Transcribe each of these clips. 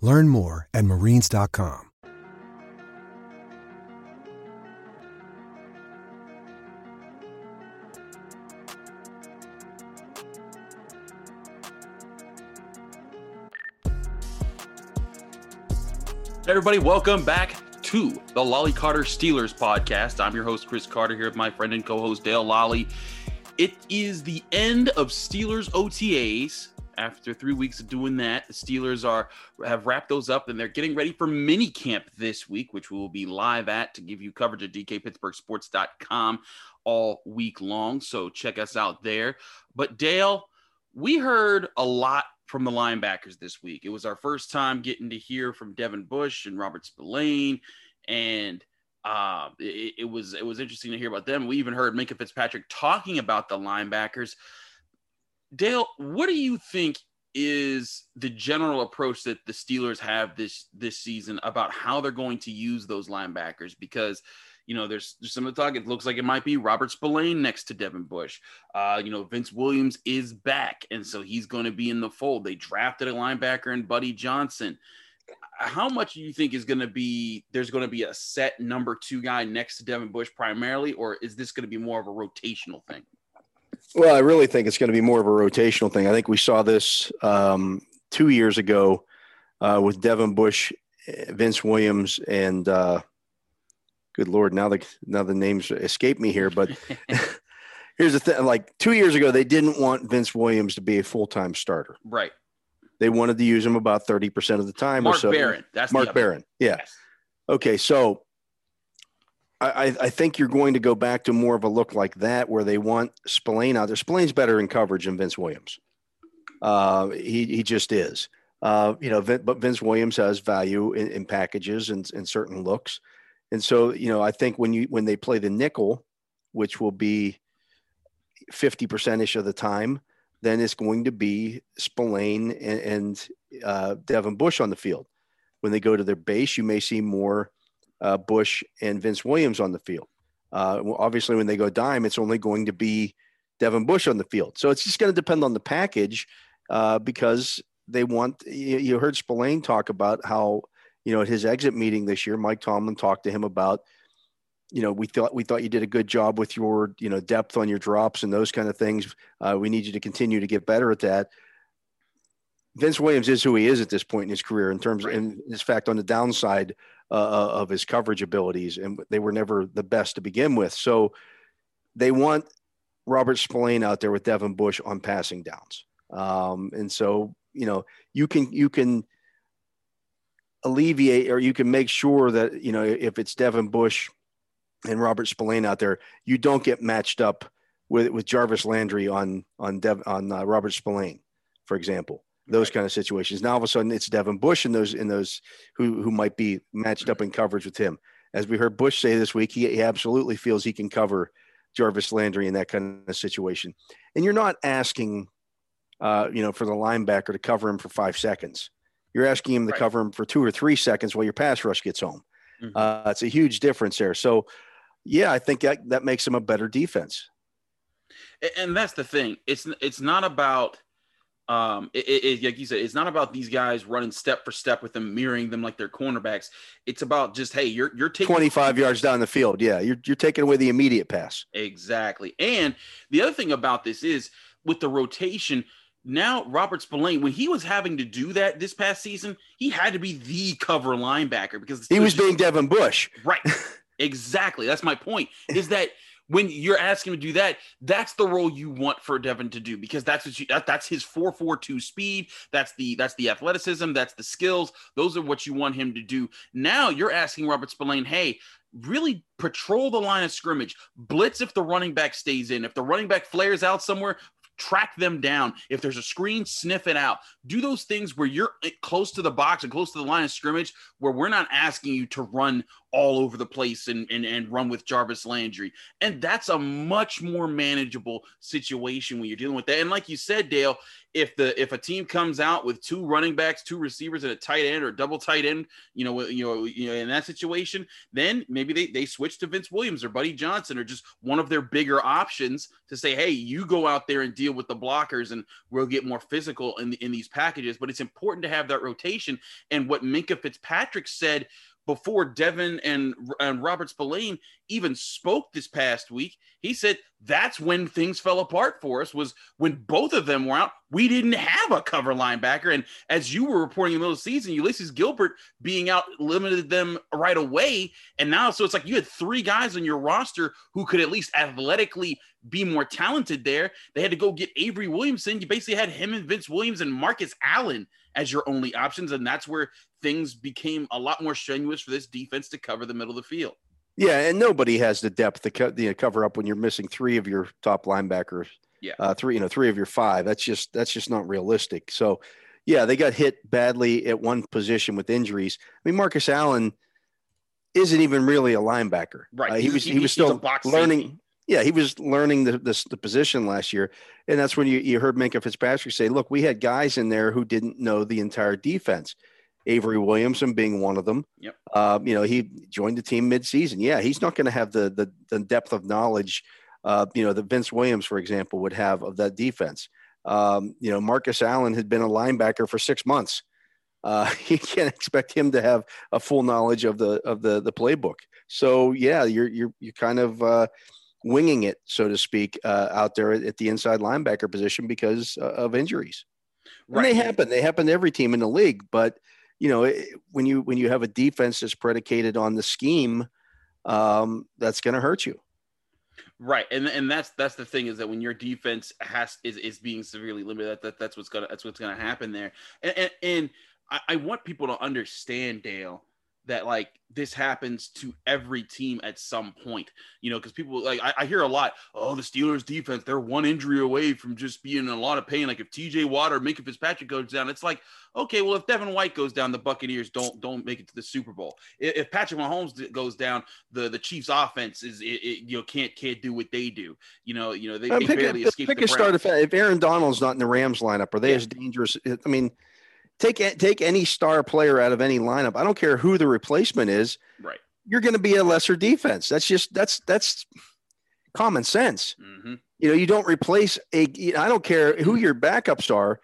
Learn more at marines.com. Hey everybody, welcome back to the Lolley Carter Steelers podcast. I'm your host, Chris Carter, here with my friend and co host, Dale Lolley. It is the end of Steelers OTAs. After three weeks of doing that, the Steelers are have wrapped those up and they're getting ready for mini camp this week, which we will be live at to give you coverage at dkpittsburghsports.com all week long. So check us out there. But Dale, we heard a lot from the linebackers this week. It was our first time getting to hear from Devin Bush and Robert Spillane, and uh, it, it, was it was interesting to hear about them. We even heard Minkah Fitzpatrick talking about the linebackers. Dale, what do you think is the general approach that the Steelers have this this season about how they're going to use those linebackers? Because you know, there's, there's some of the talk. It looks like it might be Robert Spillane next to Devin Bush. Uh, you know, Vince Williams is back, and so he's going to be in the fold. They drafted a linebacker in Buddy Johnson. How much do you think is going to be? There's going to be a set number two guy next to Devin Bush primarily, or is this going to be more of a rotational thing? Well, I really think it's going to be more of a rotational thing. I think we saw this um, two years ago uh, with Devin Bush, Vince Williams, and uh, good lord now the now the names escape me here but here's the thing like two years ago they didn't want vince williams to be a full-time starter right they wanted to use him about 30% of the time mark or so Barron. that's mark Barron. yeah Yes. okay so I, I think you're going to go back to more of a look like that where they want Spillane out there. Spillane's better in coverage than Vince Williams. Uh, he, he just is. Uh, you know, but Vince Williams has value in, in packages and, and certain looks. And so, you know, I think when you when they play the nickel, which will be 50% ish of the time, then it's going to be Spillane and, and uh, Devin Bush on the field. When they go to their base, you may see more uh, Bush and Vince Williams on the field. Uh, obviously, when they go dime, it's only going to be Devin Bush on the field. So it's just going to depend on the package uh, because they want. You, you heard Spillane talk about how you know, at his exit meeting this year, Mike Tomlin talked to him about, you know, we thought we thought you did a good job with your, you know, depth on your drops and those kind of things. Uh, we need you to continue to get better at that. Vince Williams is who he is at this point in his career in terms, right. in his fact, on the downside uh, of his coverage abilities, and they were never the best to begin with. So they want Robert Spillane out there with Devin Bush on passing downs, um, and so you know you can you can alleviate or you can make sure that you know if it's Devin Bush and Robert Spillane out there, you don't get matched up with with Jarvis Landry on on Dev, on uh, Robert Spillane, for example. Those right. kind of situations. Now all of a sudden it's Devin Bush in those in those who who might be matched up in coverage with him. As we heard Bush say this week, he, he absolutely feels he can cover Jarvis Landry in that kind of situation. And you're not asking, uh, you know, for the linebacker to cover him for five seconds. You're asking him to right. cover him for two or three seconds while your pass rush gets home. Mm-hmm. Uh, it's a huge difference there. So, yeah, I think that, that makes him a better defense. And that's the thing. It's it's not about um it, it, like you said it's not about these guys running step for step with them mirroring them like they're cornerbacks it's about just hey you're you're taking 25 yards down the field yeah you're, you're taking away the immediate pass exactly and the other thing about this is with the rotation now Robert Spillane, when he was having to do that this past season, he had to be the cover linebacker because he was being Devin Bush. Right. Exactly. That's my point. Is that when you're asking him to do that, that's the role you want for Devin to do because that's what you, that, that's his 442 speed. That's the that's the athleticism. That's the skills. Those are what you want him to do. Now you're asking Robert Spillane, hey, really patrol the line of scrimmage, blitz if the running back stays in. If the running back flares out somewhere, track them down. If there's a screen, sniff it out. Do those things where you're close to the box and close to the line of scrimmage, where we're not asking you to run all over the place and, and, and run with Jarvis Landry. And that's a much more manageable situation when you're dealing with that. And like you said, Dale, if the if a team comes out with two running backs, two receivers, and a tight end or double tight end, you know, you know, you know, in that situation, then maybe they they switch to Vince Williams or Buddy Johnson or just one of their bigger options to say, hey, you go out there and deal with the blockers, and we'll get more physical in in these packages. But it's important to have that rotation. And what Minkah Fitzpatrick said before Devin and, and Robert Spillane even spoke this past week, he said that's when things fell apart for us was when both of them were out. We didn't have a cover linebacker. And as you were reporting in the middle of the season, Ulysees Gilbert being out limited them right away. And now, so it's like you had three guys on your roster who could at least athletically be more talented there. They had to go get Avery Williamson. You basically had him and Vince Williams and Marcus Allen as your only options. And that's where things became a lot more strenuous for this defense to cover the middle of the field. Yeah, and nobody has the depth to co- you know, cover up when you're missing three of your top linebackers. Yeah, uh, three, you know, three of your five. That's just that's just not realistic. So, yeah, they got hit badly at one position with injuries. I mean, Marcus Allen isn't even really a linebacker. Right, uh, he was he, he was still learning. Safety. Yeah, he was learning the, the, the position last year, and that's when you you heard Minkah Fitzpatrick say, "Look, we had guys in there who didn't know the entire defense." Avery Williamson being one of them. Yep. Uh, you know, he joined the team midseason. Yeah, he's not going to have the, the, the depth of knowledge, uh, you know, that Vince Williams, for example, would have of that defense. Um, you know, Marcus Allen had been a linebacker for six months. Uh, you can't expect him to have a full knowledge of the of the the playbook. So yeah, you're you're you're kind of uh, winging it, so to speak, uh, out there at the inside linebacker position because uh, of injuries. Right. And they happen. They happen to every team in the league, but you know, when you when you have a defense that's predicated on the scheme, um, that's going to hurt you. Right, and and that's that's the thing is that when your defense has is, is being severely limited, that, that that's what's gonna that's what's gonna happen there. And and, and I, I want people to understand, Dale, that like this happens to every team at some point, you know, because people like I, I, hear a lot, oh, the Steelers defense, they're one injury away from just being in a lot of pain. Like if TJ Watt or Minkah Fitzpatrick goes down, it's like, okay, well, if Devin White goes down, the Buccaneers don't don't make it to the Super Bowl. If, if Patrick Mahomes goes down, the the Chiefs offense is it, it, you know can't can't do what they do. You know, you know they, uh, they pick barely a, escape. Pick a start if, if Aaron Donald's not in the Rams lineup, are they yeah. as dangerous? I mean take take any star player out of any lineup. I don't care who the replacement is. Right. You're going to be a lesser defense. That's just that's that's common sense. Mm-hmm. You know, you don't replace a. I don't care who your backups are.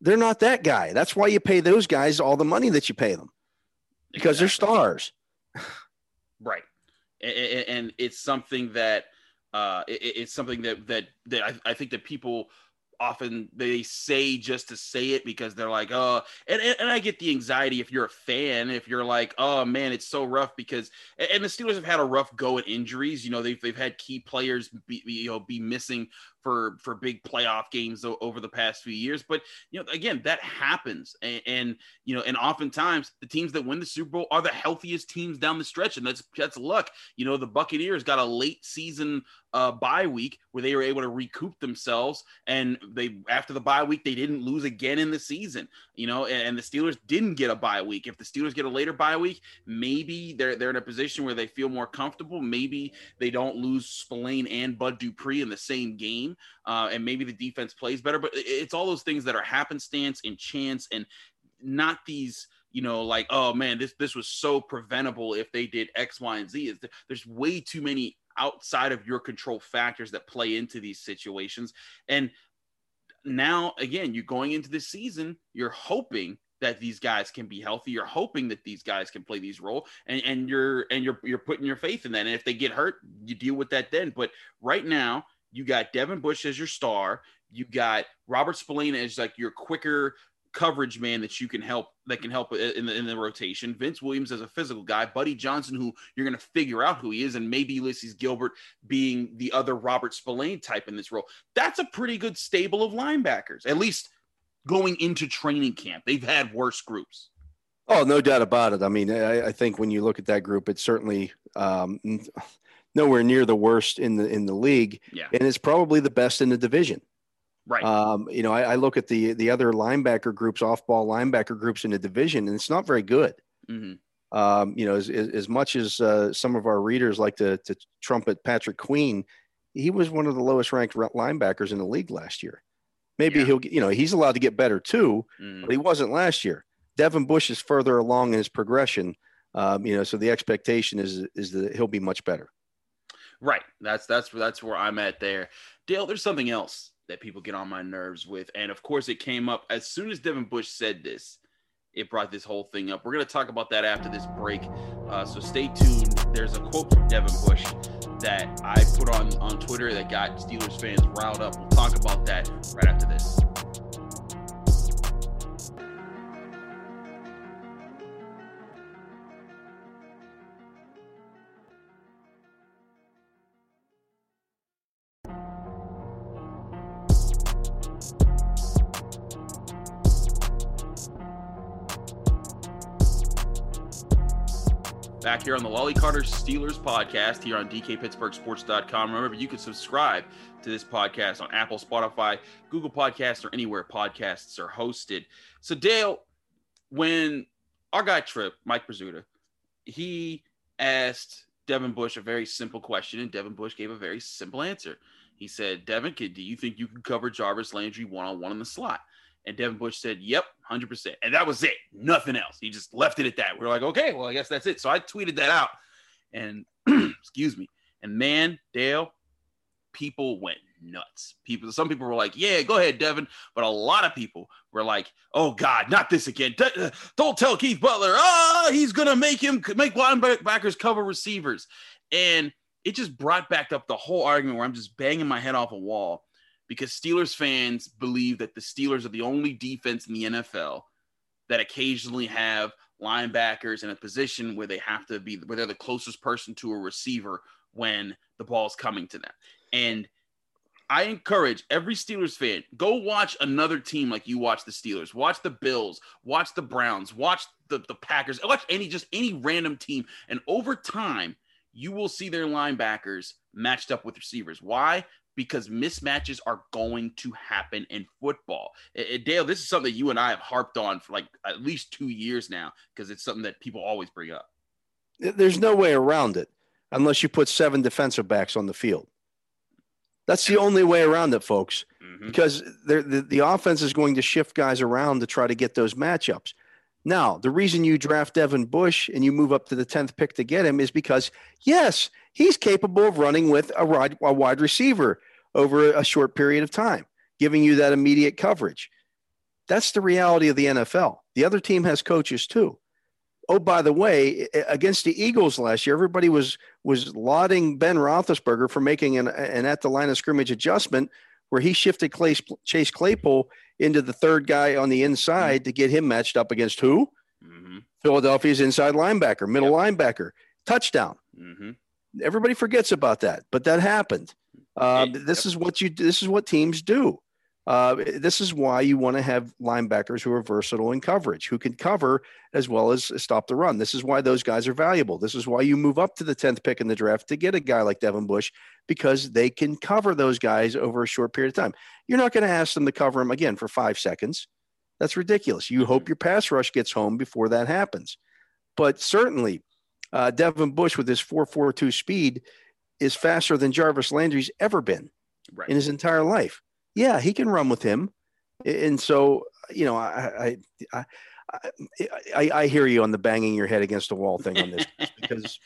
They're not that guy. That's why you pay those guys all the money that you pay them because exactly. they're stars. Right. And it's something that uh, it's something that that that I, I think that people often they say just to say it because they're like, oh, and, and I get the anxiety if you're a fan, if you're like, oh man, it's so rough because, and the Steelers have had a rough go at injuries. You know, they've, they've had key players be, you know, be missing for for big playoff games over the past few years. But you know, again, that happens, and, and, you know, and oftentimes the teams that win the Super Bowl are the healthiest teams down the stretch, and that's that's luck. You know, the Buccaneers got a late season uh, bye week where they were able to recoup themselves, and they after the bye week they didn't lose again in the season. You know, and, and the Steelers didn't get a bye week. If the Steelers get a later bye week, maybe they're they're in a position where they feel more comfortable. Maybe they don't lose Spillane and Bud Dupree in the same game uh, and maybe the defense plays better. But it's all those things that are happenstance and chance, and not these you know, like, oh man, this this was so preventable if they did X, Y, and Z. There's way too many outside of your control factors that play into these situations. And now, again, you're going into this season, you're hoping that these guys can be healthy. You're hoping that these guys can play these roles, and, and you're and you're you're putting your faith in that. And if they get hurt, you deal with that then. But right now, you got Devin Bush as your star. You got Robert Spillane as like your quicker coverage man that you can help that can help in the in the rotation. Vince Williams as a physical guy, Buddy Johnson, who you're going to figure out who he is, and maybe Ulysees Gilbert being the other Robert Spillane type in this role. That's a pretty good stable of linebackers, at least going into training camp. They've had worse groups. Oh, no doubt about it. I mean, I, I think when you look at that group, it's certainly um, nowhere near the worst in the in the league, yeah. and it's probably the best in the division. Right. Um, you know, I, I, look at the the other linebacker groups, off ball linebacker groups in the division, and it's not very good. Mm-hmm. Um, you know, as, as much as uh, some of our readers like to, to trumpet Patrick Queen, he was one of the lowest ranked linebackers in the league last year. Maybe yeah. he'll, you know, he's allowed to get better too, mm-hmm. but he wasn't last year. Devin Bush is further along in his progression. Um, you know, so the expectation is is that he'll be much better. Right. That's that's where that's where I'm at there. Dale, there's something else that people get on my nerves with. And of course, it came up as soon as Devin Bush said this, it brought this whole thing up. We're to talk about that after this break. Uh, so stay tuned. There's a quote from Devin Bush that I put on, on Twitter that got Steelers fans riled up. We'll talk about that right after this. Back here on the Lolley Carter Steelers podcast here on DKPittsburghSports.com. Remember, you can subscribe to this podcast on Apple, Spotify, Google Podcasts, or anywhere podcasts are hosted. So, Dale, when our guy Trip, Mike Prisuta, he asked Devin Bush a very simple question, and Devin Bush gave a very simple answer. He said, Devin, do you think you can cover Jarvis Landry one on one in the slot? And Devin Bush said, Yep, 100%. And that was it. Nothing else. He just left it at that. We are like, Okay, well, I guess that's it. So I tweeted that out. And excuse me. And man, Dale, people went nuts. People, some people were like, Yeah, go ahead, Devin. But a lot of people were like, Oh God, not this again. Uh, don't tell Keith Butler. Oh, he's gonna make him make linebackers cover receivers. And it just brought back up the whole argument where I'm just banging my head off a wall because Steelers fans believe that the Steelers are the only defense in the NFL that occasionally have linebackers in a position where they have to be where they're the closest person to a receiver when the ball is coming to them. And I encourage every Steelers fan go watch another team like you watch the Steelers. Watch the Bills, watch the Browns, watch the, the Packers, watch any just any random team. And over time, you will see their linebackers matched up with receivers. Why? Because mismatches are going to happen in football. Dale, this is something that you and I have harped on for like at least two years now because it's something that people always bring up. There's no way around it unless you put seven defensive backs on the field. That's the only way around it, folks, mm-hmm. because the, the offense is going to shift guys around to try to get those matchups. Now, the reason you draft Devin Bush and you move up to the 10th pick to get him is because, yes, he's capable of running with a wide, receiver over a short period of time, giving you that immediate coverage. That's the reality of the NFL. The other team has coaches too. Oh, by the way, against the Eagles last year, everybody was was lauding Ben Roethlisberger for making an, an at the line of scrimmage adjustment where he shifted Clay, Chase Claypool into the third guy on the inside mm-hmm. to get him matched up against who? Mm-hmm. Philadelphia's inside linebacker, middle yep. linebacker, touchdown. Mm-hmm. Everybody forgets about that, but that happened. Uh, this is what you. This is what teams do. Uh, this is why you want to have linebackers who are versatile in coverage, who can cover as well as stop the run. This is why those guys are valuable. This is why you move up to the 10th pick in the draft to get a guy like Devin Bush because they can cover those guys over a short period of time. You're not going to ask them to cover them again for five seconds. That's ridiculous. You hope mm-hmm. your pass rush gets home before that happens. But certainly, uh, Devin Bush with his 4.42 speed is faster than Jarvis Landry's ever been right. in his entire life yeah, he can run with him. And so, you know, I, I, I, I, I hear you on the banging your head against the wall thing on this because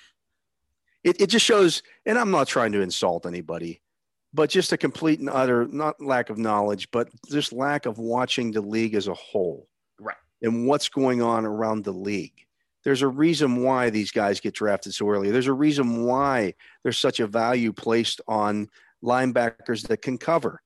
it, it just shows, and I'm not trying to insult anybody, but just a complete and utter, not lack of knowledge, but just lack of watching the league as a whole. Right. And what's going on around the league. There's a reason why these guys get drafted so early. There's a reason why there's such a value placed on linebackers that can cover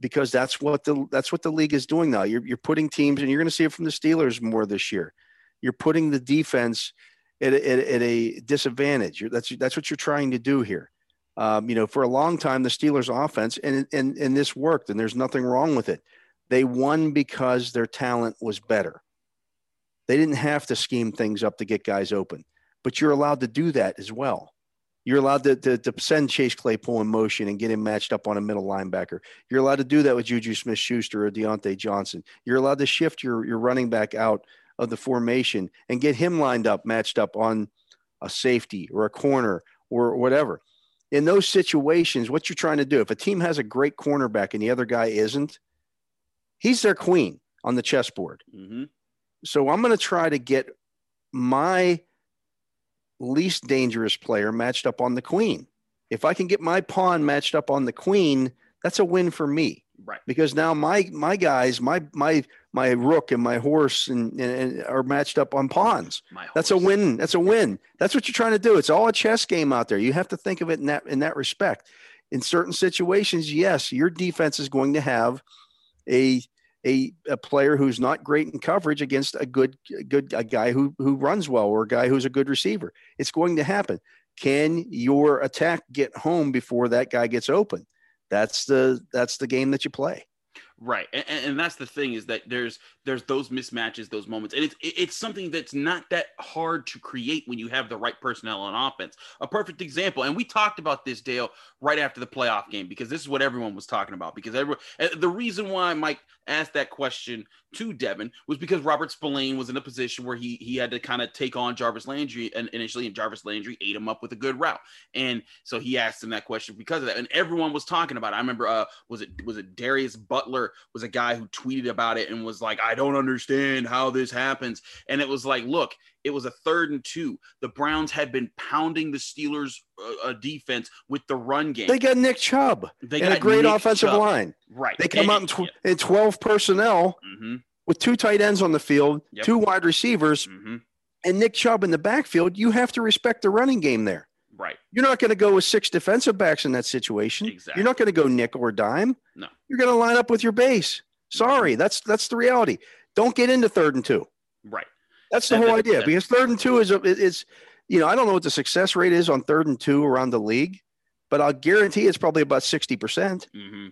because that's what the that's what the league is doing now. You're you're putting teams, and you're going to see it from the Steelers more this year. You're putting the defense at, at, at a disadvantage. You're, that's that's what you're trying to do here. Um, you know, for a long time, the Steelers' offense, and and and this worked, and there's nothing wrong with it. They won because their talent was better. They didn't have to scheme things up to get guys open, but you're allowed to do that as well. You're allowed to, to, to send Chase Claypool in motion and get him matched up on a middle linebacker. You're allowed to do that with Juju Smith Schuster or Diontae Johnson. You're allowed to shift your, your running back out of the formation and get him lined up, matched up on a safety or a corner or whatever. In those situations, what you're trying to do, if a team has a great cornerback and the other guy isn't, he's their queen on the chessboard. Mm-hmm. So I'm going to try to get my least dangerous player matched up on the queen. If I can get my pawn matched up on the queen, that's a win for me Right. because now my my guys, my my my rook and my horse and, and, and are matched up on pawns. My That's a win. That's a win. That's what you're trying to do. It's all a chess game out there. You have to think of it in that in that respect. In certain situations, yes, your defense is going to have a a, a player who's not great in coverage against a good good a guy who who runs well or a guy who's a good receiver. It's going to happen. Can your attack get home before that guy gets open? That's the that's the game that you play. Right, and, and that's the thing is that there's there's those mismatches, those moments, and it's it's something that's not that hard to create when you have the right personnel on offense. A perfect example, and we talked about this Dale right after the playoff game because this is what everyone was talking about. Because everyone, eh, the reason why Mike asked that question to Devin was because Robert Spillane was in a position where he he had to kind of take on Jarvis Landry and initially, and Jarvis Landry ate him up with a good route, and so he asked him that question because of that, and everyone was talking about it. I remember, uh, was it was it Darius Butler was a guy who tweeted about it and was like, I don't understand how this happens, and it was like, look, it was a third and two. The Browns had been pounding the Steelers' uh, uh, defense with the run game. They got Nick Chubb They and a great Nick offensive Chubb. line. right? They come out in, tw- in 12 personnel hmm with two tight ends on the field, Yep. two wide receivers, hmm and Nick Chubb in the backfield. You have to respect the running game there. Right. You're not going to go with six defensive backs in that situation. Exactly. You're not going to go nickel or dime. No. You're going to line up with your base. Sorry, that's that's the reality. Don't get into third and two. Right. That's the And whole that- idea. that- Because third and two is a, is you know I don't know what the success rate is on third and two around the league, but I'll guarantee it's probably about sixty percent. hmm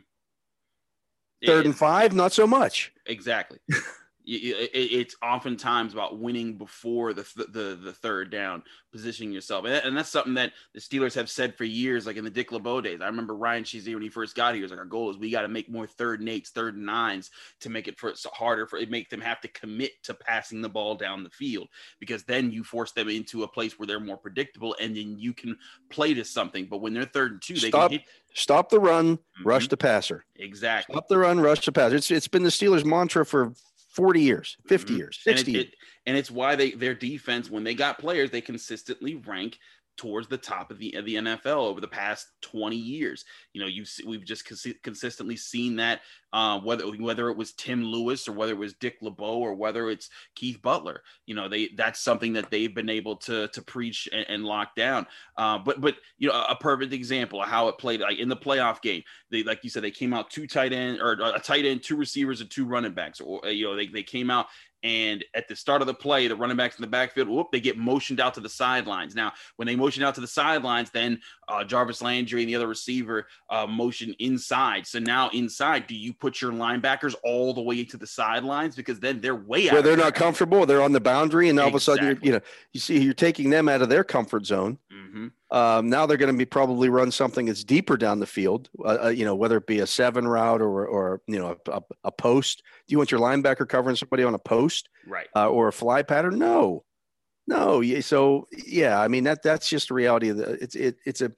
Third and five, not so much. Exactly. Y- y- it- it's oftentimes about winning before the, th- the the third down, positioning yourself, and, that- and that's something that the Steelers have said for years. Like in the Dick LeBeau days, I remember Ryan Shazier when he first got here. He was like, "Our goal is we got to make more third and eights, third and nines to make it for it's harder for it make them have to commit to passing the ball down the field because then you force them into a place where they're more predictable, and then you can play to something. But when they're third and two, they Stop. can hit Stop the run, rush Mhm. the passer. exactly. Stop the run, rush the passer. It's it's been the Steelers' mantra for forty years, 50 Mhm. years, and it- it- and it's why they their defense when they got players they consistently rank towards the top of the of the NFL over the past 20 years. You know, you we've just consi- consistently seen that uh, whether whether it was Tim Lewis or whether it was Dick LeBeau or whether it's Keith Butler. You know, they that's something that they've been able to to preach and, and lock down. Uh, but but you know, a perfect example of how it played like in the playoff game. They like you said they came out two tight end or a tight end, two receivers, and two running backs. Or you know, they they came out and at the start of the play, the running backs in the backfield, whoop, they get motioned out to the sidelines. Now, when they motion out to the sidelines, then uh, Jarvis Landry and the other receiver uh, motion inside. So now inside, do you put your linebackers all the way to the sidelines because then they're way out? Where they're not comfortable, they're on the boundary, and all of a sudden, you're, you know, you see, you're taking them out of their comfort zone. Mhm. Um, now they're going to be probably run something that's deeper down the field. Uh, uh, you know, whether it be a seven route or or you know a, a, a post. Do you want your linebacker covering somebody on a post Right. uh, or a fly pattern? No, no. So yeah, I mean that that's just the reality of the. It's it, it's a.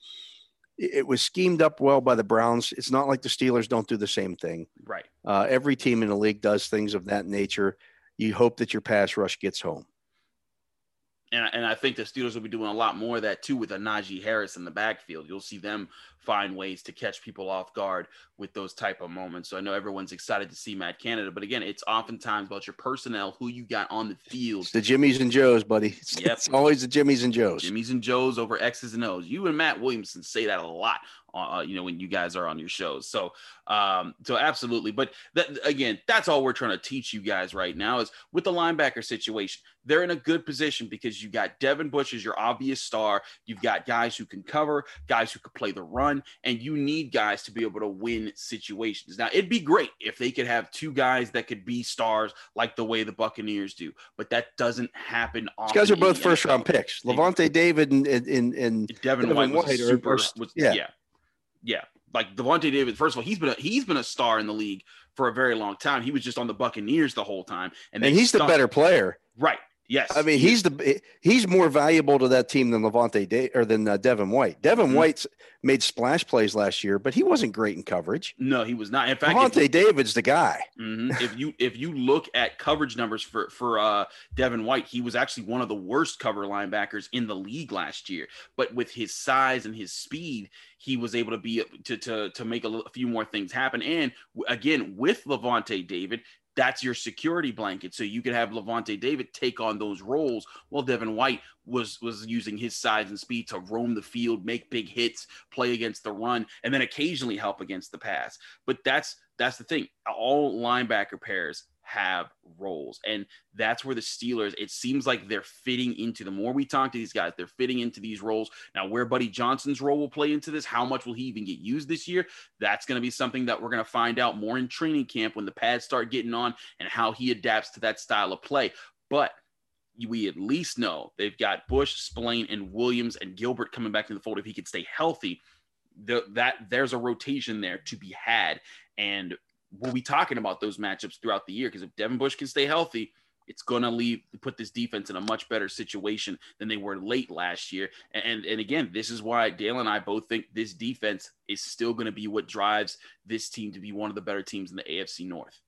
It was schemed up well by the Browns. It's not like the Steelers don't do the same thing. Right. Uh, every team in the league does things of that nature. You hope that your pass rush gets home. And, and I think the Steelers will be doing a lot more of that too with a Najee Harris in the backfield. You'll see them find ways to catch people off guard with those type of moments. So I know everyone's excited to see Matt Canada, but again, it's oftentimes about your personnel, who you got on the field. It's the Jimmies and Joes, buddy. It's, Yep. it's always the Jimmies and Joes. Jimmy's and Joe's over X's and O's. You and Matt Williamson say that a lot uh, you know, when you guys are on your shows. So, um, so absolutely. But that again, that's all we're trying to teach you guys right now is with the linebacker situation. They're in a good position because you got Devin Bush as your obvious star. You've got guys who can cover, guys who can play the run, and you need guys to be able to win situations. Now, it'd be great if they could have two guys that could be stars like the way the Buccaneers do, but that doesn't happen. These guys are both first round picks. Lavonte David and, and, and Devin, Devin White, was White super, are, was, yeah. yeah yeah, like Lavonte David. First of all, he's been a, he's been a star in the league for a very long time. He was just on the Buccaneers the whole time, and, and he's the better player, right? Yes, I mean he's the he's more valuable to that team than Lavonte Day or than uh, Devin White. Devin mm-hmm. White's made splash plays last year, but he wasn't great in coverage. No, he was not. In fact, Lavonte you, David's the guy. Mm-hmm. if you if you look at coverage numbers for for uh, Devin White, he was actually one of the worst cover linebackers in the league last year. But with his size and his speed, he was able to be to to to make a, a few more things happen. And again, with Levante David, that's your security blanket. So you could have Lavonte David take on those roles while Devin White was was using his size and speed to roam the field, make big hits, play against the run, and then occasionally help against the pass. But that's that's the thing. All linebacker pairs have roles. And that's where the Steelers, it seems like they're fitting into the more we talk to these guys, they're fitting into these roles. Now, where Buddy Johnson's role will play into this, how much will he even get used this year? That's going to be something that we're going to find out more in training camp when the pads start getting on and how he adapts to that style of play. But we at least know they've got Bush, Spillane, and Williams and Gilbert coming back in the fold if he could stay healthy. The, that there's a rotation there to be had, and we'll be talking about those matchups throughout the year because if Devin Bush can stay healthy, it's going to leave put this defense in a much better situation than they were late last year. And and again, this is why Dale and I both think this defense is still going to be what drives this team to be one of the better teams in the AFC North.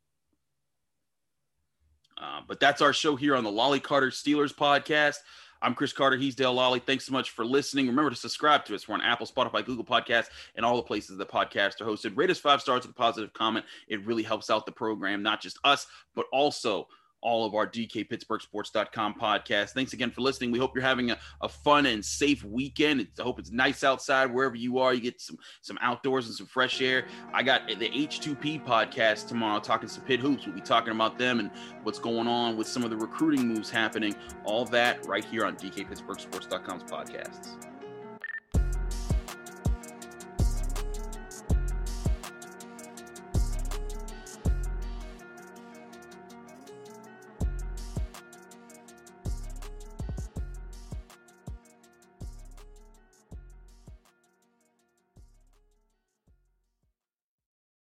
Uh, but that's our show here on the Lolley Carter Steelers podcast. I'm Chris Carter. He's Dale Lolley. Thanks so much for listening. Remember to subscribe to us. We're on Apple, Spotify, Google Podcasts, and all the places that podcasts are hosted. Rate us five stars with a positive comment. It really helps out the program, not just us, but also all of our DKPittsburghSports.com podcast. Thanks again for listening. We hope you're having a, a fun and safe weekend. I hope it's nice outside wherever you are. You get some some outdoors and some fresh air. I got the H2P podcast tomorrow talking some pit hoops. We'll be talking about them and what's going on with some of the recruiting moves happening. All that right here on DKPittsburghSports.com's podcasts.